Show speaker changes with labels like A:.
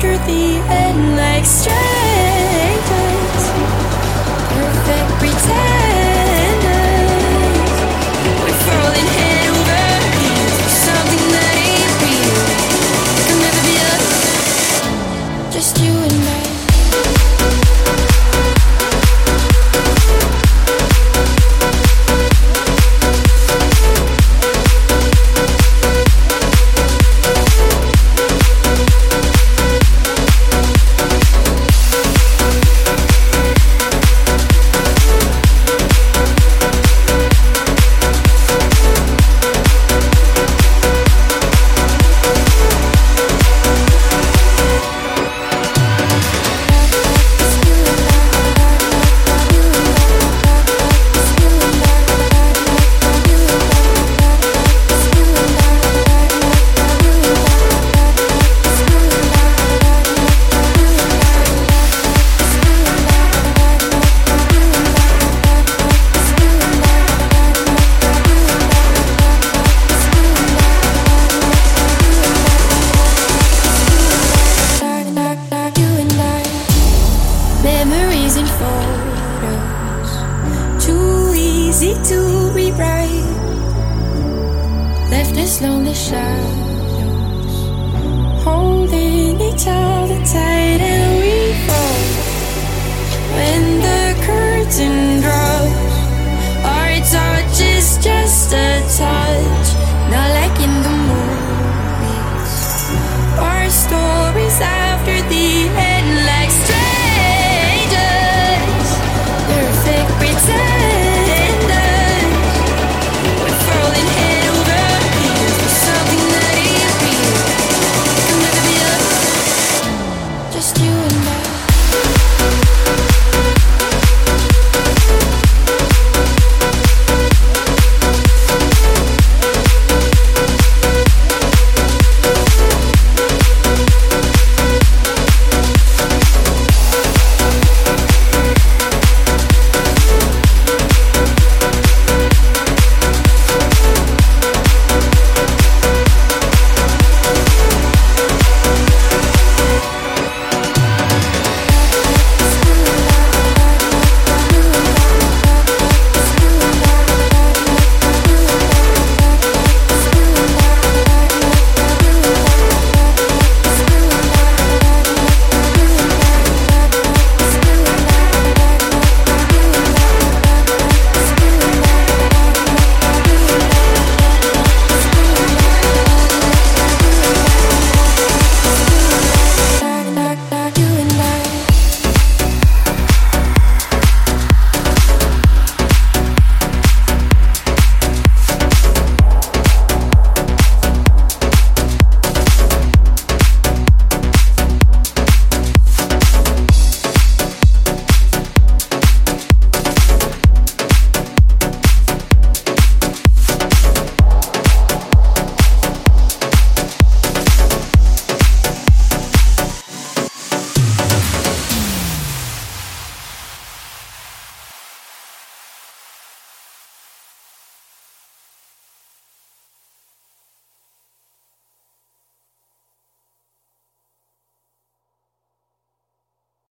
A: after the end, like strength